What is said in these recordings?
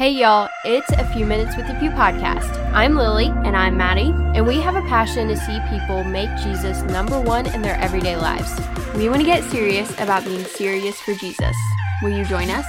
Hey y'all, it's a few minutes with the Few podcast. I'm Lily And I'm Maddie. and we have a passion to see people make Jesus number one in their everyday lives. We want to get serious about being serious for Jesus. Will you join us?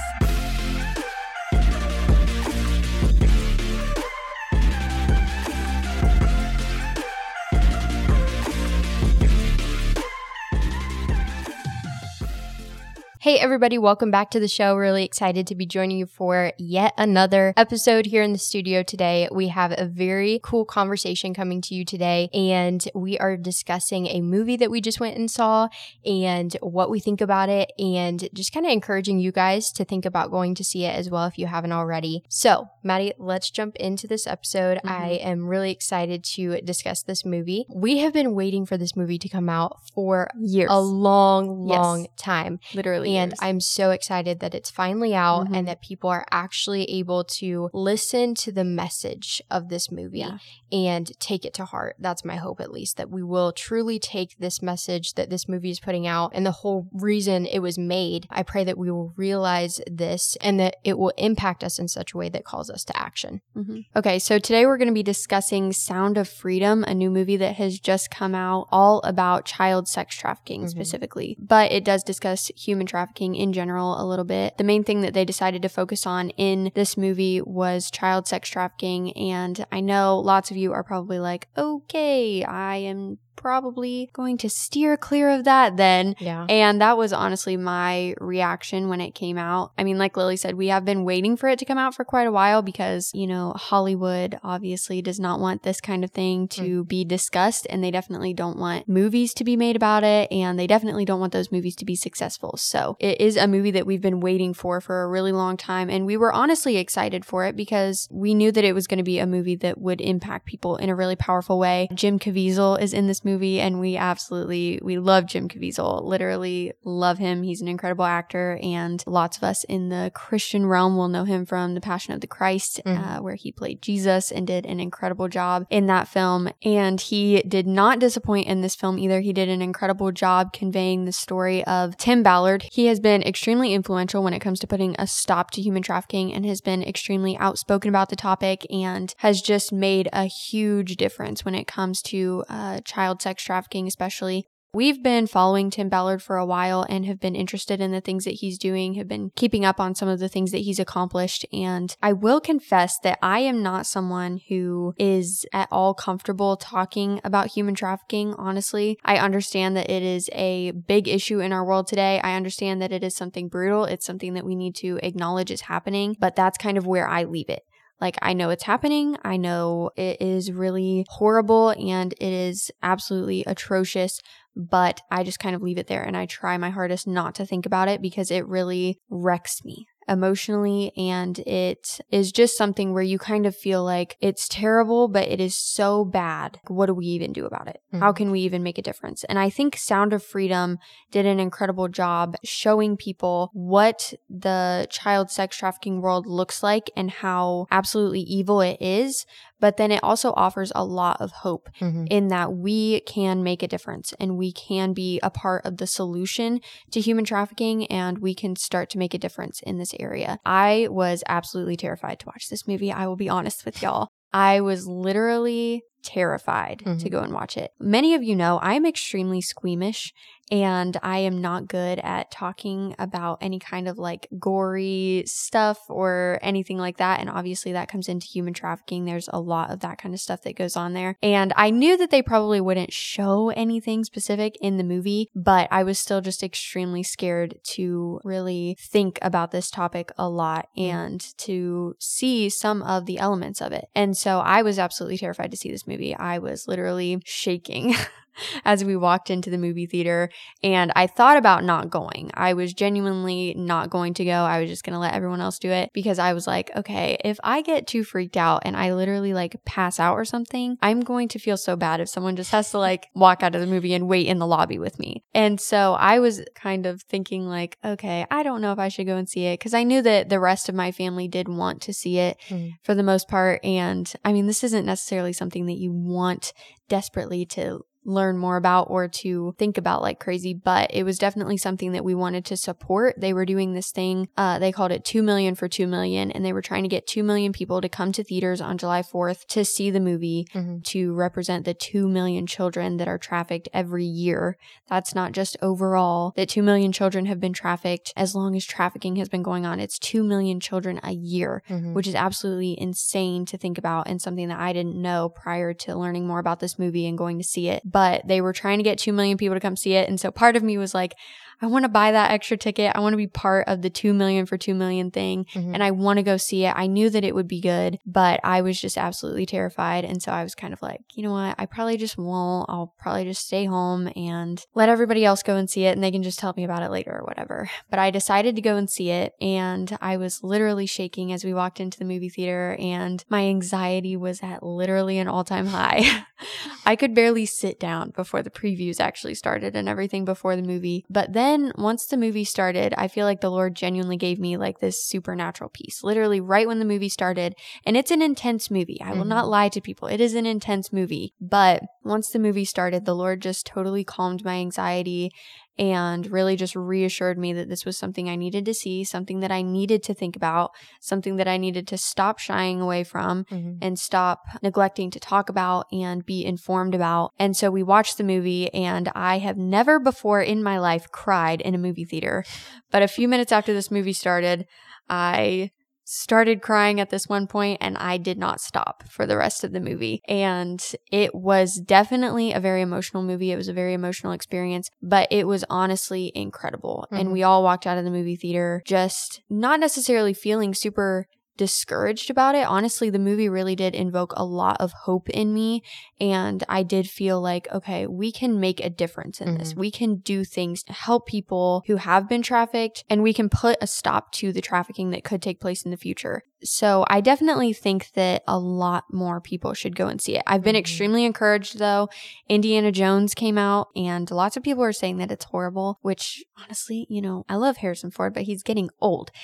Hey everybody, welcome back to the show. Really excited to be joining you for yet another episode here in the studio today. We have a very cool conversation coming to you today, and we are discussing a movie that we just went and saw and what we think about it, and just kind of encouraging you guys to think about going to see it as well if you haven't already. So, Maddie, let's jump into this episode. Mm-hmm. I am really excited to discuss this movie. We have been waiting for this movie to come out for Years. a long, Yes. long time. Literally. And years. I'm so excited that it's finally out Mhm. and that people are actually able to listen to the message of this movie Yeah. and take it to heart. That's my hope, at least, that we will truly take this message that this movie is putting out and the whole reason it was made. I pray that we will realize this and that it will impact us in such a way that calls us to action. Mhm. Okay, so today we're going to be discussing Sound of Freedom, a new movie that has just come out all about child sex trafficking Mhm. specifically. But it does discuss human trafficking in general a little bit. The main thing that they decided to focus on in this movie was child sex trafficking. And I know lots of you are probably like, okay, I am probably going to steer clear of that then. Yeah. And that was honestly my reaction when it came out. I mean, like Lily said, we have been waiting for it to come out for quite a while because, you know, Hollywood obviously does not want this kind of thing mm. to be discussed. And they definitely don't want movies to be made about it. And they definitely don't want those movies to be successful. So it is a movie that we've been waiting for for a really long time. And we were honestly excited for it because we knew that it was going to be a movie that would impact people in a really powerful way. Jim Caviezel is in this movie and we absolutely we love Jim Caviezel. Literally love him. He's an incredible actor and lots of us in the Christian realm will know him from The Passion of the Christ Mhm. uh, where he played Jesus and did an incredible job in that film and he did not disappoint in this film either. He did an incredible job conveying the story of Tim Ballard. He has been extremely influential when it comes to putting a stop to human trafficking and has been extremely outspoken about the topic and has just made a huge difference when it comes to uh, child sex trafficking, especially. We've been following Tim Ballard for a while and have been interested in the things that he's doing, have been keeping up on some of the things that he's accomplished. And I will confess that I am not someone who is at all comfortable talking about human trafficking, honestly. I understand that it is a big issue in our world today. I understand that it is something brutal. It's something that we need to acknowledge is happening, but that's kind of where I leave it. Like, I know it's happening. I know it is really horrible and it is absolutely atrocious, but I just kind of leave it there and I try my hardest not to think about it because it really wrecks me emotionally and it is just something where you kind of feel like it's terrible but it is so bad. What do we even do about it? How Mhm. can we even make a difference? And i think sound of freedom did an incredible job showing people what the child sex trafficking world looks like and how absolutely evil it is but then it also offers a lot of hope Mhm. in that we can make a difference and we can be a part of the solution to human trafficking and we can start to make a difference in this area. I was absolutely terrified to watch this movie. I will be honest with y'all. I was literally terrified to Mhm. go and watch it. Many of you know I am extremely squeamish and I am not good at talking about any kind of like gory stuff or anything like that. And obviously, that comes into human trafficking. There's a lot of that kind of stuff that goes on there. And I knew that they probably wouldn't show anything specific in the movie, but I was still just extremely scared to really think about this topic a lot mm. and to see some of the elements of it. And so I was absolutely terrified to see this movie. I was literally shaking. as we walked into the movie theater and I thought about not going. I was genuinely not going to go. I was just going to let everyone else do it because I was like, okay, if I get too freaked out and I literally like pass out or something, I'm going to feel so bad if someone just has to like walk out of the movie and wait in the lobby with me. And so I was kind of thinking like, okay, I don't know if I should go and see it because I knew that the rest of my family did want to see it Mhm. for the most part. And I mean, this isn't necessarily something that you want desperately to learn more about or to think about like crazy, but it was definitely something that we wanted to support. They were doing this thing, uh, they called it 2 million for 2 million, and they were trying to get 2 million people to come to theaters on July 4th to see the movie mm-hmm. to represent the 2 million children that are trafficked every year. That's not just overall that 2 million children have been trafficked as long as trafficking has been going on. It's 2 million children a year, mm-hmm. which is absolutely insane to think about and something that I didn't know prior to learning more about this movie and going to see it but they were trying to get 2 million people to come see it. And so part of me was like, I want to buy that extra ticket. I want to be part of the 2 million for 2 million thing. Mm-hmm. And I want to go see it. I knew that it would be good, but I was just absolutely terrified. And so I was kind of like, you know what? I probably just won't. I'll probably just stay home and let everybody else go and see it and they can just tell me about it later or whatever. But I decided to go and see it. And I was literally shaking as we walked into the movie theater and my anxiety was at literally an all time high. I could barely sit down before the previews actually started and everything before the movie. But then then once the movie started, I feel like the Lord genuinely gave me like this supernatural peace, literally right when the movie started. And it's an intense movie. I mm-hmm. will not mm-hmm. lie to people. It is an intense movie. But once the movie started, the Lord just totally calmed my anxiety and really just reassured me that this was something I needed to see, something that I needed to think about, something that I needed to stop shying away from mm-hmm. and stop neglecting to talk about and be informed about. And so we watched the movie, and I have never before in my life cried in a movie theater. But a few minutes after this movie started, I started crying at this one point and I did not stop for the rest of the movie. And it was definitely a very emotional movie. It was a very emotional experience, but it was honestly incredible. Mm-hmm. And we all walked out of the movie theater just not necessarily feeling super discouraged about it. Honestly, the movie really did invoke a lot of hope in me. And I did feel like, okay, we can make a difference in mm-hmm. this. We can do things to help people who have been trafficked and we can put a stop to the trafficking that could take place in the future. So I definitely think that a lot more people should go and see it. I've been mm-hmm. extremely encouraged though. Indiana Jones came out and lots of people are saying that it's horrible, which honestly, you know, I love Harrison Ford, but he's getting old.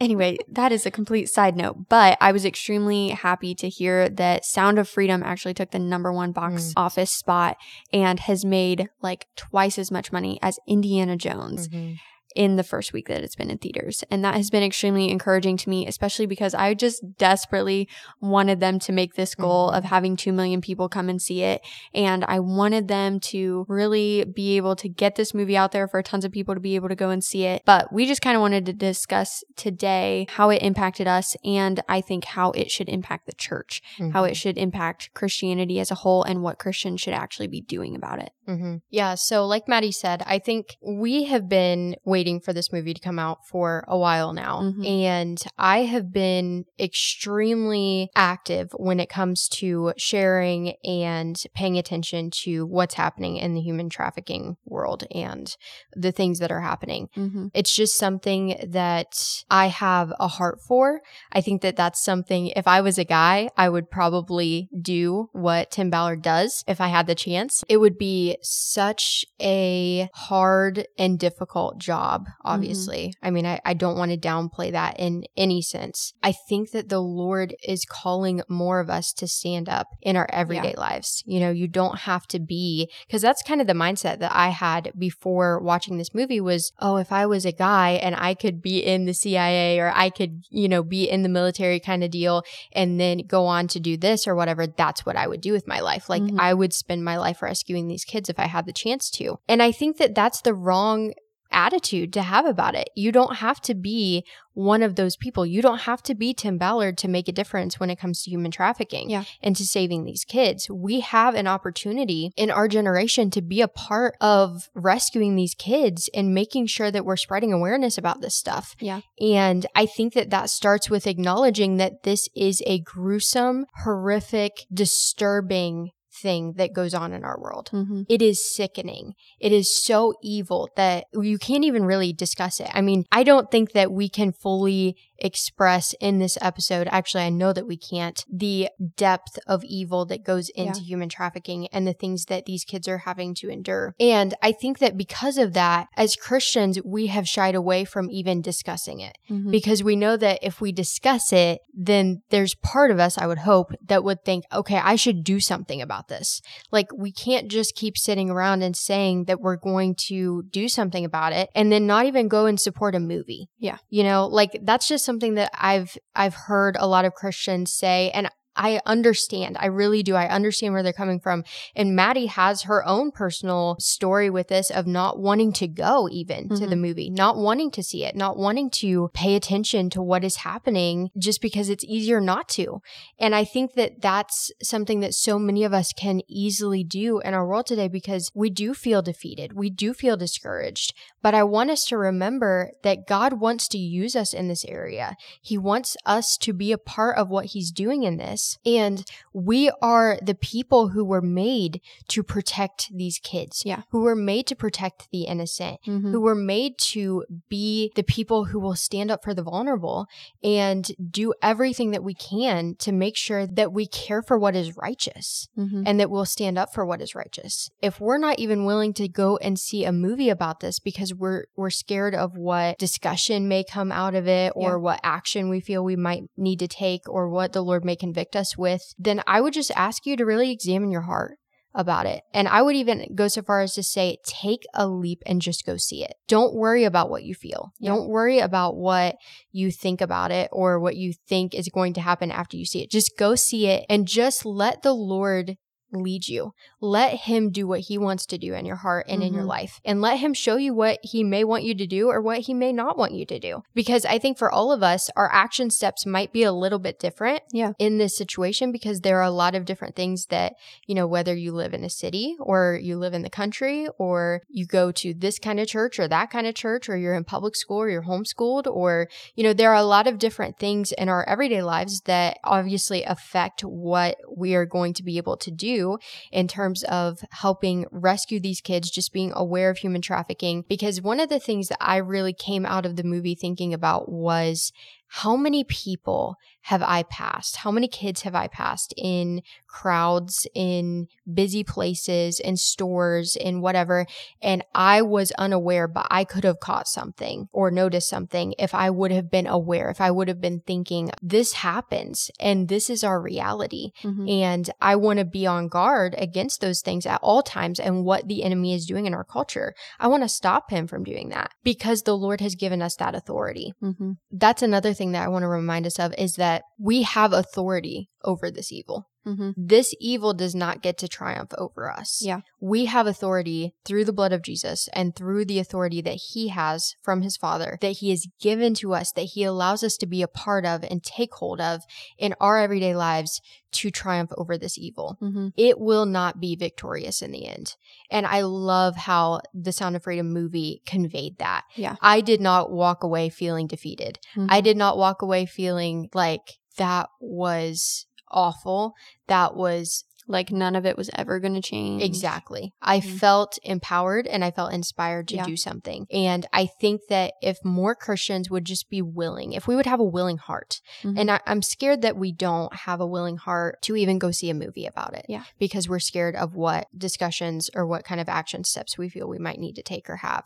anyway, that is a complete side note, but I was extremely happy to hear that Sound of Freedom actually took the number one box mm. office spot and has made like twice as much money as Indiana Jones. Mm-hmm in the first week that it's been in theaters. And that has been extremely encouraging to me, especially because I just desperately wanted them to make this goal of mm-hmm. having 2 million people come and see it. And I wanted them to really be able to get this movie out there for tons of people to be able to go and see it. But we just kind of wanted to discuss today how it impacted us and I think how it should impact the church, mm-hmm. how it should impact Christianity as a whole and what Christians should actually be doing about it. Mm-hmm. Yeah. So, like Maddie said, I think we have been waiting for this movie to come out for a while now. Mm-hmm. And I have been extremely active when it comes to sharing and paying attention to what's happening in the human trafficking world and the things that are happening. Mm-hmm. It's just something that I have a heart for. I think that that's something, if I was a guy, I would probably do what Tim Ballard does if I had the chance. It would be such a hard and difficult job, mm-hmm. obviously. Mm-hmm. I mean, I, I don't want to downplay that in any sense. I think that the Lord is calling more of us to stand up in our everyday yeah. lives. You know, you don't have to be, because that's kind of the mindset that I had before watching this movie was, oh, if I was a guy and I could be in the CIA or I could, you know, be in the military kind of deal and then go on to do this or whatever, that's what I would do with my life. Like mm-hmm. I would spend my life rescuing these kids if I had the chance to. And I think that that's the wrong attitude to have about it. You don't have to be one of those people. You don't have to be Tim Ballard to make a difference when it comes to human trafficking yeah. and to saving these kids. We have an opportunity in our generation to be a part of rescuing these kids and making sure that we're spreading awareness about this stuff. Yeah. And I think that that starts with acknowledging that this is a gruesome, horrific, disturbing thing that goes on in our world. Mm-hmm. It is sickening. It is so evil that you can't even really discuss it. I mean, I don't think that we can fully express in this episode. Actually, I know that we can't the depth of evil that goes into yeah. human trafficking and the things that these kids are having to endure. And I think that because of that, as Christians, we have shied away from even discussing it mm-hmm. because we know that if we discuss it, then there's part of us, I would hope, that would think, okay, I should do something about about this. Like, we can't just keep sitting around and saying that we're going to do something about it and then not even go and support a movie. Yeah. You know, like that's just something that I've I've heard a lot of Christians say and I understand. I really do. I understand where they're coming from. And Maddie has her own personal story with this of not wanting to go even mm-hmm. to the mm-hmm. movie, not wanting to see it, not wanting to pay attention to what is happening just because it's easier not to. And I think that that's something that so many of us can easily do in our world today because we do feel defeated. We do feel discouraged. But I want us to remember that God wants to use us in this area. He wants us to be a part of what he's doing in this. And we are the people who were made to protect these kids. Yeah. Who were made to protect the innocent. Mm-hmm. Who were made to be the people who will stand up for the vulnerable and do everything that we can to make sure that we care for what is righteous mm-hmm. and that we'll stand up for what is righteous. If we're not even willing to go and see a movie about this because we're we're scared of what discussion may come out of it or yeah. what action we feel we might need to take or what the Lord may convict us with, then I would just ask you to really examine your heart about it. And I would even go so far as to say, take a leap and just go see it. Don't worry about what you feel. Yeah. Don't worry about what you think about it or what you think is going to happen after you see it. Just go see it and just let the Lord lead you. Let him do what he wants to do in your heart and mm-hmm. in your mm-hmm. life. And let him show you what he may want you to do or what he may not want you to do. Because I think for all of us, our action steps might be a little bit different yeah. in this situation because there are a lot of different things that, you know, whether you live in a city or you live in the country or you go to this kind of church or that kind of church or you're in public school or you're homeschooled or, you know, there are a lot of different things in our everyday lives that obviously affect what we are going to be able to do in terms of helping rescue these kids, just being aware of human trafficking. Because one of the things that I really came out of the movie thinking about was how many people have I passed? How many kids have I passed in crowds, in busy places, in stores, in whatever? And I was unaware, but I could have caught something or noticed something if I would have been aware, if I would have been thinking, this happens and this is our reality. Mm-hmm. And I want to be on guard against those things at all times and what the enemy is doing in our culture. I want to stop him from doing that because the Lord has given us that authority. Mm-hmm. That's another thing that I want to remind us of is that we have authority over this evil. Mm-hmm. This evil does not get to triumph over us. Yeah. We have authority through the blood of Jesus and through the authority that he has from his Father, that he has given to us, that he allows us to be a part of and take hold of in our everyday lives to triumph over this evil. Mm-hmm. It will not be victorious in the end. And I love how the Sound of Freedom movie conveyed that. Yeah. I did not walk away feeling defeated. Mm-hmm. I did not walk away feeling like that was awful. That was like none of it was ever going to change. Exactly. I mm-hmm. felt empowered and I felt inspired to yeah. do something. And I think that if more Christians would just be willing, if we would have a willing heart, mm-hmm. and I, am scared that we don't have a willing heart to even go see a movie about it. Yeah. Because we're scared of what discussions or what kind of action steps we feel we might need to take or have.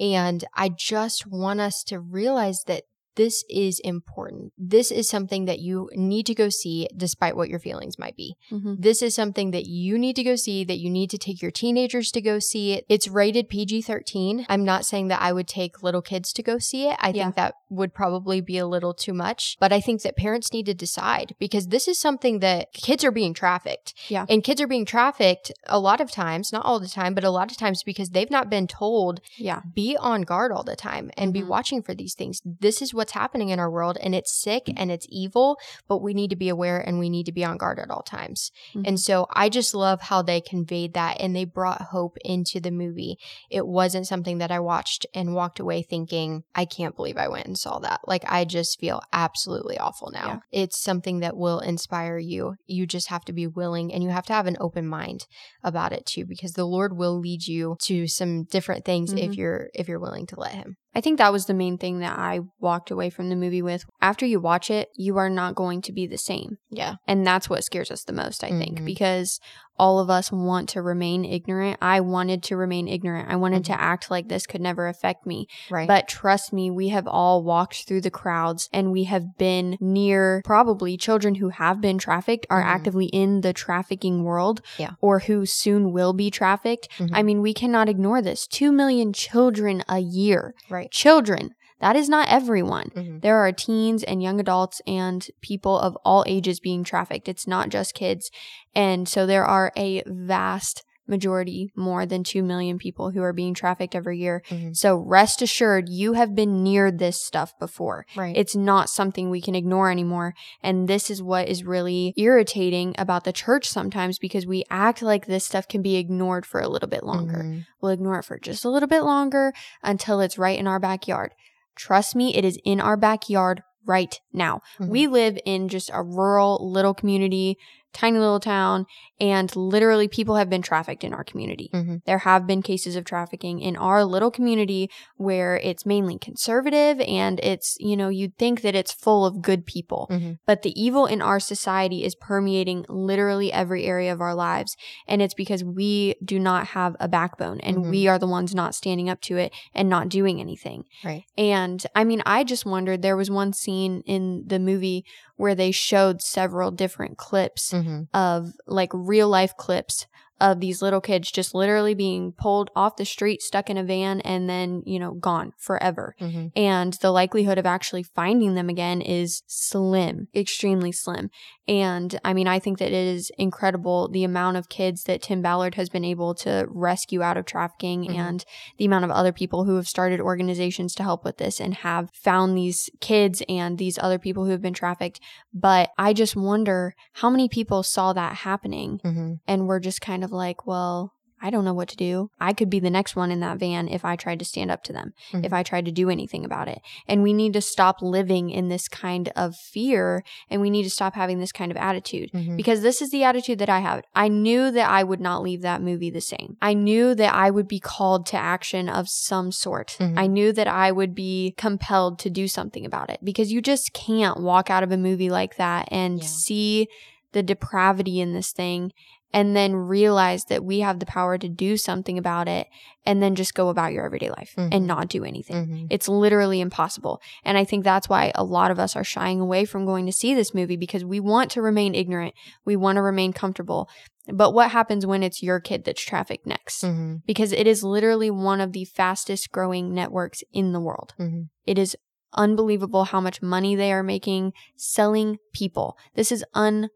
And I just want us to realize that this is important. This is something that you need to go see despite what your feelings might be. Mm-hmm. This is something that you need to go see, that you need to take your teenagers to go see it. It's rated PG 13. I'm not saying that I would take little kids to go see it. I yeah. think that would probably be a little too much, but I think that parents need to decide because this is something that kids are being trafficked. Yeah. And kids are being trafficked a lot of times, not all the time, but a lot of times because they've not been told, yeah, be on guard all the time and mm-hmm. be watching for these things. This is what's happening in our world and it's sick and it's evil, but we need to be aware and we need to be on guard at all times. Mm-hmm. And so I just love how they conveyed that and they brought hope into the movie. It wasn't something that I watched and walked away thinking, I can't believe I went and saw that. Like I just feel absolutely awful now. Yeah. It's something that will inspire you. You just have to be willing and you have to have an open mind about it too because the Lord will lead you to some different things mm-hmm. if you're if you're willing to let him. I think that was the main thing that I walked away from the movie with. After you watch it, you are not going to be the same. Yeah. And that's what scares us the most, I think, mm-hmm. because all of us want to remain ignorant. I wanted to remain ignorant. I wanted Mhm. to act like this could never affect me. Right. But trust me, we have all walked through the crowds and we have been near probably children who have been trafficked, are Mhm. actively in the trafficking world, Yeah. or who soon will be trafficked. Mhm. I mean, we cannot ignore this. Two million children a year. right. Children. That is not everyone. Mhm. There are teens and young adults and people of all ages being trafficked. It's not just kids. And so there are a vast majority, more than 2 million people who are being trafficked every year. Mhm. So rest assured, you have been near this stuff before. Right. It's not something we can ignore anymore. And this is what is really irritating about the church sometimes because we act like this stuff can be ignored for a little bit longer. Mhm. We'll ignore it for just a little bit longer until it's right in our backyard. Trust me, it is in our backyard right now. Mhm. We live in just a rural little community, tiny little town, and literally people have been trafficked in our community. Mhm. There have been cases of trafficking in our little community where it's mainly conservative and it's, you know, you'd think that it's full of good people. Mhm. But the evil in our society is permeating literally every area of our lives. And it's because we do not have a backbone and Mhm. we are the ones not standing up to it and not doing anything. Right. And I mean, I just wondered there was one scene in the movie where they showed several different clips Mhm. of like real life clips of these little kids just literally being pulled off the street, stuck in a van, and then, you know, gone forever. Mhm. And the likelihood of actually finding them again is slim, extremely slim. And I mean, I think that it is incredible the amount of kids that Tim Ballard has been able to rescue out of trafficking Mhm. and the amount of other people who have started organizations to help with this and have found these kids and these other people who have been trafficked. But I just wonder how many people saw that happening Mhm. and were just kind of like, well, I don't know what to do. I could be the next one in that van if I tried to stand up to them, Mhm. if I tried to do anything about it. And we need to stop living in this kind of fear and we need to stop having this kind of attitude Mhm. because this is the attitude that I have. I knew that I would not leave that movie the same. I knew that I would be called to action of some sort. Mhm. I knew that I would be compelled to do something about it because you just can't walk out of a movie like that and Yeah. see the depravity in this thing and then realize that we have the power to do something about it and then just go about your everyday life Mhm. and not do anything. Mhm. It's literally impossible. And I think that's why a lot of us are shying away from going to see this movie because we want to remain ignorant. We want to remain comfortable. But what happens when it's your kid that's trafficked next? Mhm. Because it is literally one of the fastest growing networks in the world. Mhm. It is unbelievable how much money they are making selling people. This is unbelievable.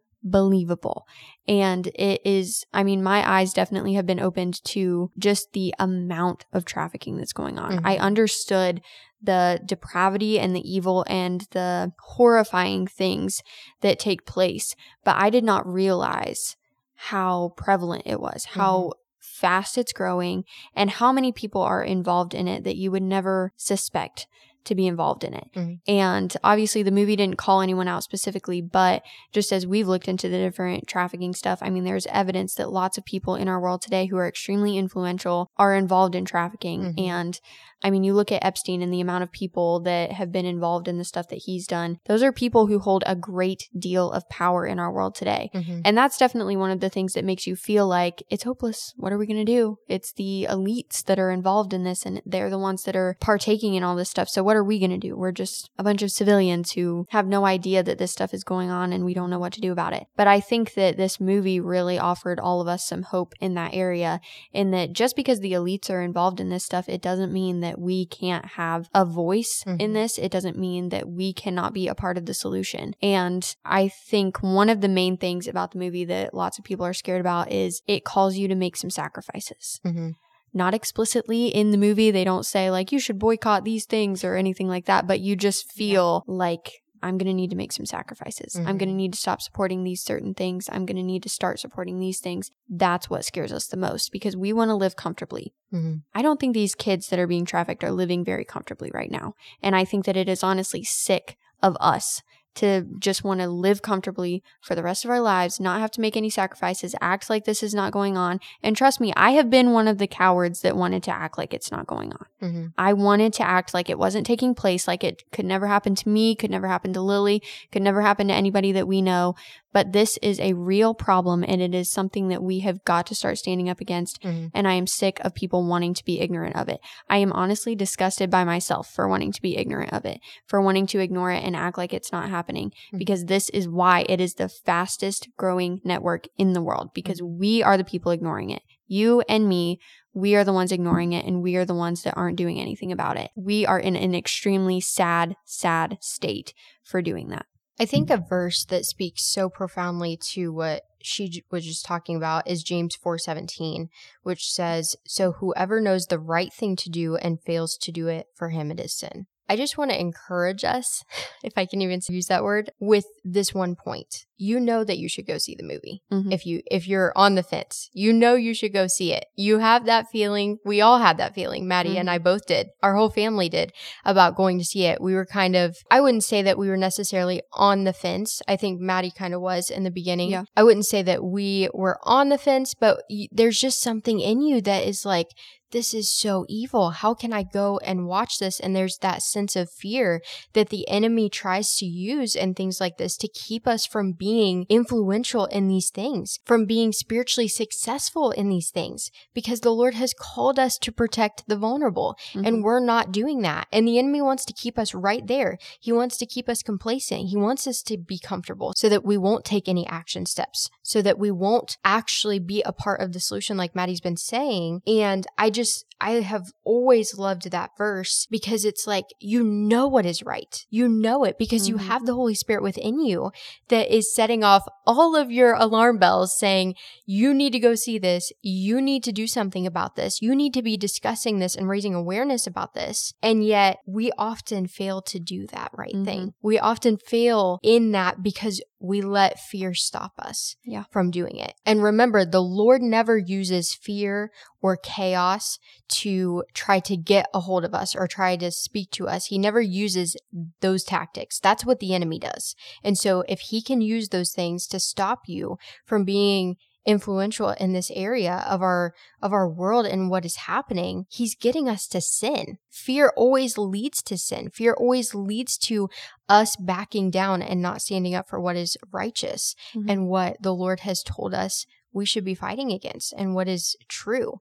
And it is, I mean, my eyes definitely have been opened to just the amount of trafficking that's going on. Mhm. I understood the depravity and the evil and the horrifying things that take place, but I did not realize how prevalent it was, how fast it's growing, and how many people are involved in it that you would never suspect to be involved in it. Mhm. And obviously, the movie didn't call anyone out specifically, but just as we've looked into the different trafficking stuff, I mean, there's evidence that lots of people in our world today who are extremely influential are involved in trafficking. Mhm. And I mean, you look at Epstein and the amount of people that have been involved in the stuff that he's done. Those are people who hold a great deal of power in our world today. Mhm. And that's definitely one of the things that makes you feel like it's hopeless. What are we going to do? It's the elites that are involved in this and they're the ones that are partaking in all this stuff. So what are we going to do? We're just a bunch of civilians who have no idea that this stuff is going on and we don't know what to do about it. But I think that this movie really offered all of us some hope in that area in that just because the elites are involved in this stuff, it doesn't mean that we can't have a voice in Mhm. this. It doesn't mean that we cannot be a part of the solution. And I think one of the main things about the movie that lots of people are scared about is it calls you to make some sacrifices. Mhm. Not explicitly in the movie, they don't say like you should boycott these things or anything like that, but you just feel like I'm going to need to make some sacrifices. I'm Mhm. going to need to stop supporting these certain things. I'm going to need to start supporting these things. That's what scares us the most because we want to live comfortably. Mhm. I don't think these kids that are being trafficked are living very comfortably right now. And I think that it is honestly sick of us to just want to live comfortably for the rest of our lives, not have to make any sacrifices, act like this is not going on. And trust me, I have been one of the cowards that wanted to act like it's not going on. Mhm. I wanted to act like it wasn't taking place, like it could never happen to me, could never happen to Lily, could never happen to anybody that we know. But this is a real problem and it is something that we have got to start standing up against. Mhm. And I am sick of people wanting to be ignorant of it. I am honestly disgusted by myself for wanting to be ignorant of it, for wanting to ignore it and act like it's not happening. Mhm. Because this is why it is the fastest growing network in the world, because we are the people ignoring it. You and me, we are the ones ignoring it and we are the ones that aren't doing anything about it. We are in an extremely sad, sad state for doing that. I think a verse that speaks so profoundly to what she was just talking about is James 4:17, which says, "So whoever knows the right thing to do and fails to do it, for him it is sin." I just want to encourage us, if I can even use that word, with this one point. You know that you should go see the movie. Mhm. If you if you're on the fence, you know you should go see it. You have that feeling. We all had that feeling. Maddie and I both did. Our whole family did about going to see it. We were kind of, I wouldn't say that we were necessarily on the fence. I think Maddie kind of was in the beginning. Yeah. I wouldn't say that we were on the fence, but y- there's just something in you that is like, this is so evil. How can I go and watch this? And there's that sense of fear that the enemy tries to use and things like this to keep us from being influential in these things, from being spiritually successful in these things, because the Lord has called us to protect the vulnerable Mhm. and we're not doing that. And the enemy wants to keep us right there. He wants to keep us complacent. He wants us to be comfortable so that we won't take any action steps, so that we won't actually be a part of the solution, like Maddie's been saying. And I just, I have always loved that verse because it's like, you know what is right. You know it because you Mhm. have the Holy Spirit within you that is setting off all of your alarm bells saying, you need to go see this. You need to do something about this. You need to be discussing this and raising awareness about this. And yet we often fail to do that right Mhm. thing. We often fail in that because we let fear stop us Yeah. from doing it. And remember, the Lord never uses fear or chaos to try to get a hold of us or try to speak to us. He never uses those tactics. That's what the enemy does. And so if he can use those things to stop you from being influential in this area of our of our world and what is happening he's getting us to sin fear always leads to sin fear always leads to us backing down and not standing up for what is righteous Mhm. and what the lord has told us we should be fighting against and what is true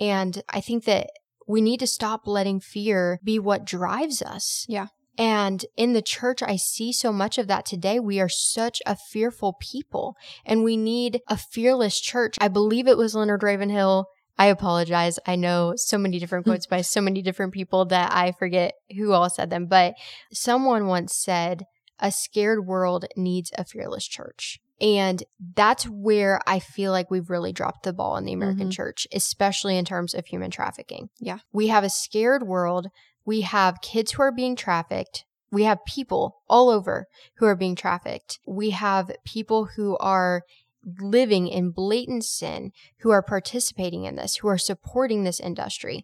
and i think that we need to stop letting fear be what drives us Yeah. And in the church, I see so much of that today. We are such a fearful people and we need a fearless church. I believe it was Leonard Ravenhill. I apologize. I know so many different quotes by so many different people that I forget who all said them, but someone once said, a scared world needs a fearless church. And that's where I feel like we've really dropped the ball in the American Mhm. church, especially in terms of human trafficking. Yeah. We have a scared world. We have kids who are being trafficked. We have people all over who are being trafficked. We have people who are living in blatant sin, who are participating in this, who are supporting this industry,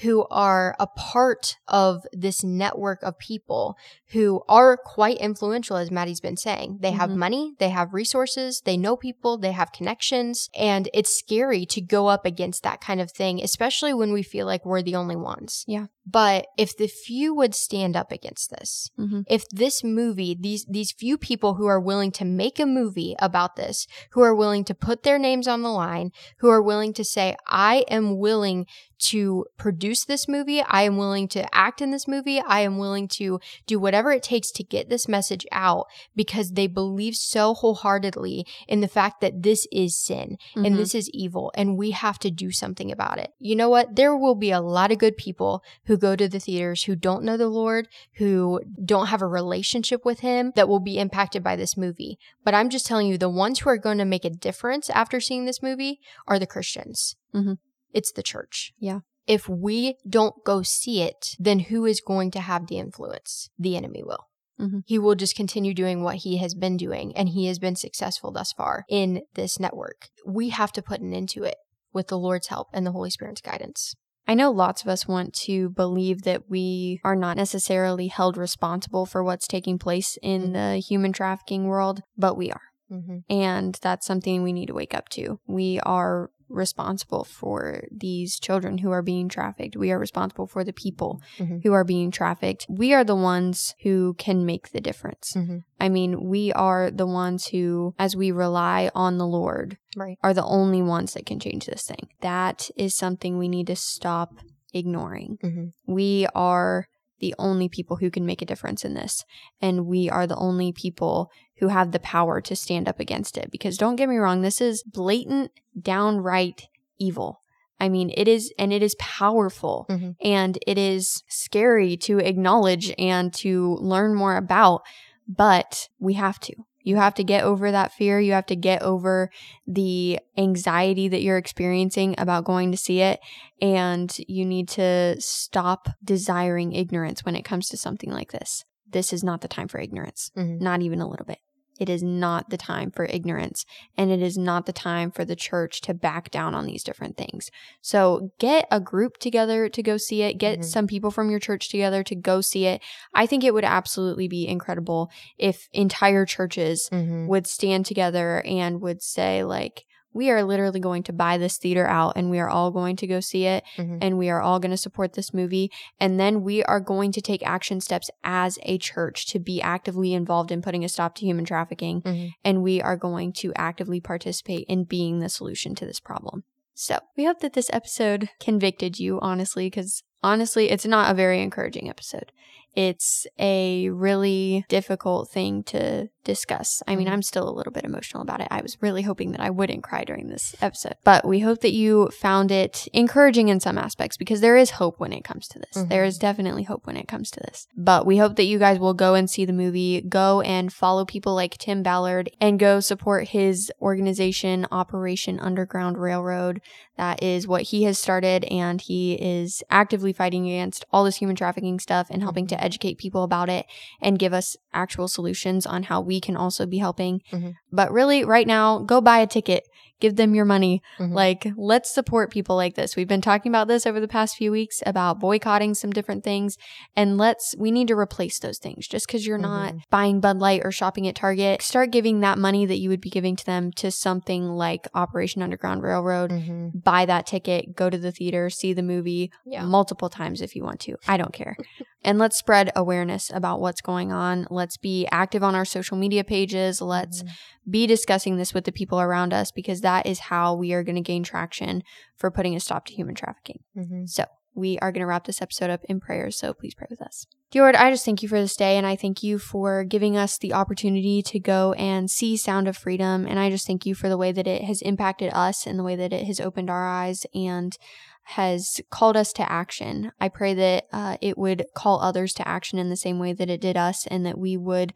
who are a part of this network of people who are quite influential, as Maddie's been saying. They have Mhm. money, they have resources, they know people, they have connections, and it's scary to go up against that kind of thing, especially when we feel like we're the only ones. Yeah. But if the few would stand up against this, Mhm. if this movie, these these few people who are willing to make a movie about this, who are willing to put their names on the line, who are willing to say, I am willing to produce this movie, I am willing to act in this movie, I am willing to do whatever it takes to get this message out because they believe so wholeheartedly in the fact that this is sin Mhm. and this is evil and we have to do something about it. You know what? There will be a lot of good people who go to the theaters who don't know the Lord, who don't have a relationship with Him that will be impacted by this movie. But I'm just telling you, the ones who are going to make a difference after seeing this movie are the Christians. Mhm. It's the church. Yeah. If we don't go see it, then who is going to have the influence? The enemy will. Mhm. He will just continue doing what he has been doing, and he has been successful thus far in this network. We have to put an end to it with the Lord's help and the Holy Spirit's guidance. I know lots of us want to believe that we are not necessarily held responsible for what's taking place in Mhm. the human trafficking world, but we are. Mm-hmm. And that's something we need to wake up to. We are responsible for these children who are being trafficked. We are responsible for the people mm-hmm. who are being trafficked. We are the ones who can make the difference. Mm-hmm. I mean, we are the ones who, as we rely on the Lord, right. are the only ones that can change this thing. That is something we need to stop ignoring. Mm-hmm. We are the only people who can make a difference in this. And we are the only people who have the power to stand up against it. Because don't get me wrong, this is blatant, downright evil. I mean, it is, and it is powerful mm-hmm. and it is scary to acknowledge and to learn more about, but we have to. You have to get over that fear. You have to get over the anxiety that you're experiencing about going to see it. And you need to stop desiring ignorance when it comes to something like this. This is not the time for ignorance, mm-hmm. not even a little bit. It is not the time for ignorance, and it is not the time for the church to back down on these different things. So get a group together to go see it, get mm-hmm. some people from your church together to go see it. I think it would absolutely be incredible if entire churches mm-hmm. would stand together and would say, like, we are literally going to buy this theater out and we are all going to go see it mm-hmm. and we are all going to support this movie. And then we are going to take action steps as a church to be actively involved in putting a stop to human trafficking. Mm-hmm. And we are going to actively participate in being the solution to this problem. So we hope that this episode convicted you, honestly, because honestly, it's not a very encouraging episode. It's a really difficult thing to discuss. I mean, mm-hmm. I'm still a little bit emotional about it. I was really hoping that I wouldn't cry during this episode, but we hope that you found it encouraging in some aspects because there is hope when it comes to this. Mm-hmm. There is definitely hope when it comes to this. But we hope that you guys will go and see the movie, go and follow people like Tim Ballard, and go support his organization, Operation Underground Railroad. That is what he has started, and he is actively fighting against all this human trafficking stuff and helping mm-hmm. to educate people about it and give us actual solutions on how we can also be helping. Mm-hmm. But really, right now, go buy a ticket give them your money. Mm-hmm. Like, let's support people like this. We've been talking about this over the past few weeks about boycotting some different things. And let's, we need to replace those things. Just because you're mm-hmm. not buying Bud Light or shopping at Target, start giving that money that you would be giving to them to something like Operation Underground Railroad. Mm-hmm. Buy that ticket, go to the theater, see the movie yeah. multiple times if you want to. I don't care. and let's spread awareness about what's going on. Let's be active on our social media pages. Let's mm-hmm be discussing this with the people around us because that is how we are going to gain traction for putting a stop to human trafficking. Mm-hmm. So, we are going to wrap this episode up in prayer. So, please pray with us. Dear Lord, I just thank you for this day and I thank you for giving us the opportunity to go and see Sound of Freedom. And I just thank you for the way that it has impacted us and the way that it has opened our eyes and has called us to action. I pray that uh, it would call others to action in the same way that it did us and that we would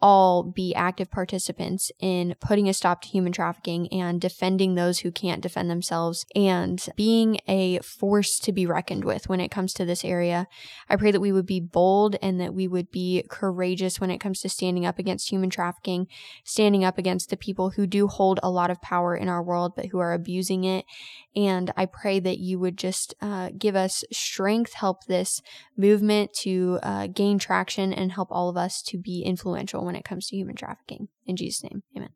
all be active participants in putting a stop to human trafficking and defending those who can't defend themselves and being a force to be reckoned with when it comes to this area. I pray that we would be bold and that we would be courageous when it comes to standing up against human trafficking, standing up against the people who do hold a lot of power in our world but who are abusing it. And I pray that you would just uh, give us strength, help this movement to uh, gain traction, and help all of us to be influential when it comes to human trafficking. In Jesus' name, amen.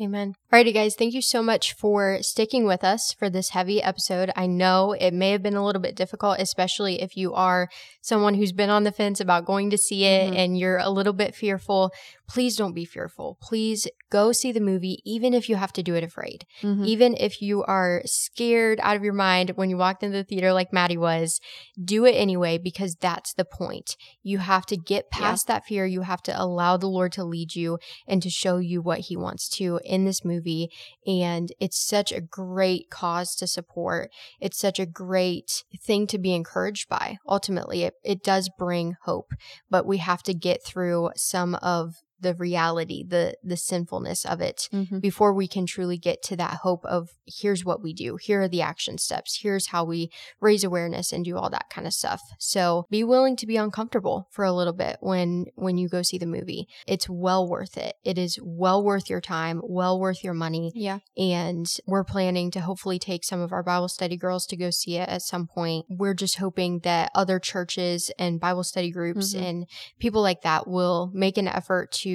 Amen. Alrighty, guys, thank you so much for sticking with us for this heavy episode. I know it may have been a little bit difficult, especially if you are someone who's been on the fence about going to see it mm-hmm. and you're a little bit fearful please don't be fearful. Please go see the movie, even if you have to do it afraid. Mm-hmm. Even if you are scared out of your mind when you walked into the theater, like Maddie was, do it anyway, because that's the point. You have to get past yeah. that fear. You have to allow the Lord to lead you and to show you what He wants to in this movie. And it's such a great cause to support. It's such a great thing to be encouraged by. Ultimately, it, it does bring hope, but we have to get through some of the reality, the the sinfulness of it mm-hmm. before we can truly get to that hope of here's what we do. Here are the action steps. Here's how we raise awareness and do all that kind of stuff. So be willing to be uncomfortable for a little bit when when you go see the movie. It's well worth it. It is well worth your time, well worth your money. Yeah. And we're planning to hopefully take some of our Bible study girls to go see it at some point. We're just hoping that other churches and Bible study groups mm-hmm. and people like that will make an effort to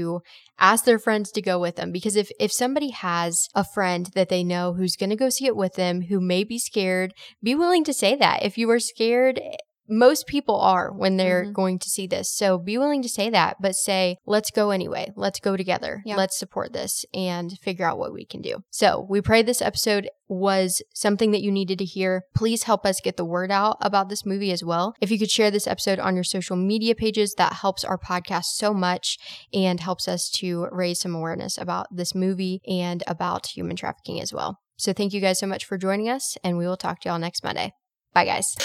ask their friends to go with them because if if somebody has a friend that they know who's going to go see it with them who may be scared, be willing to say that. If you are scared, most people are when they're Mhm. going to see this. So be willing to say that, but say, let's go anyway. Let's go together. Yeah. Let's support this and figure out what we can do. So we pray this episode was something that you needed to hear. Please help us get the word out about this movie as well. If you could share this episode on your social media pages, that helps our podcast so much and helps us to raise some awareness about this movie and about human trafficking as well. So thank you guys so much for joining us, and we will talk to y'all next Monday. Bye, guys.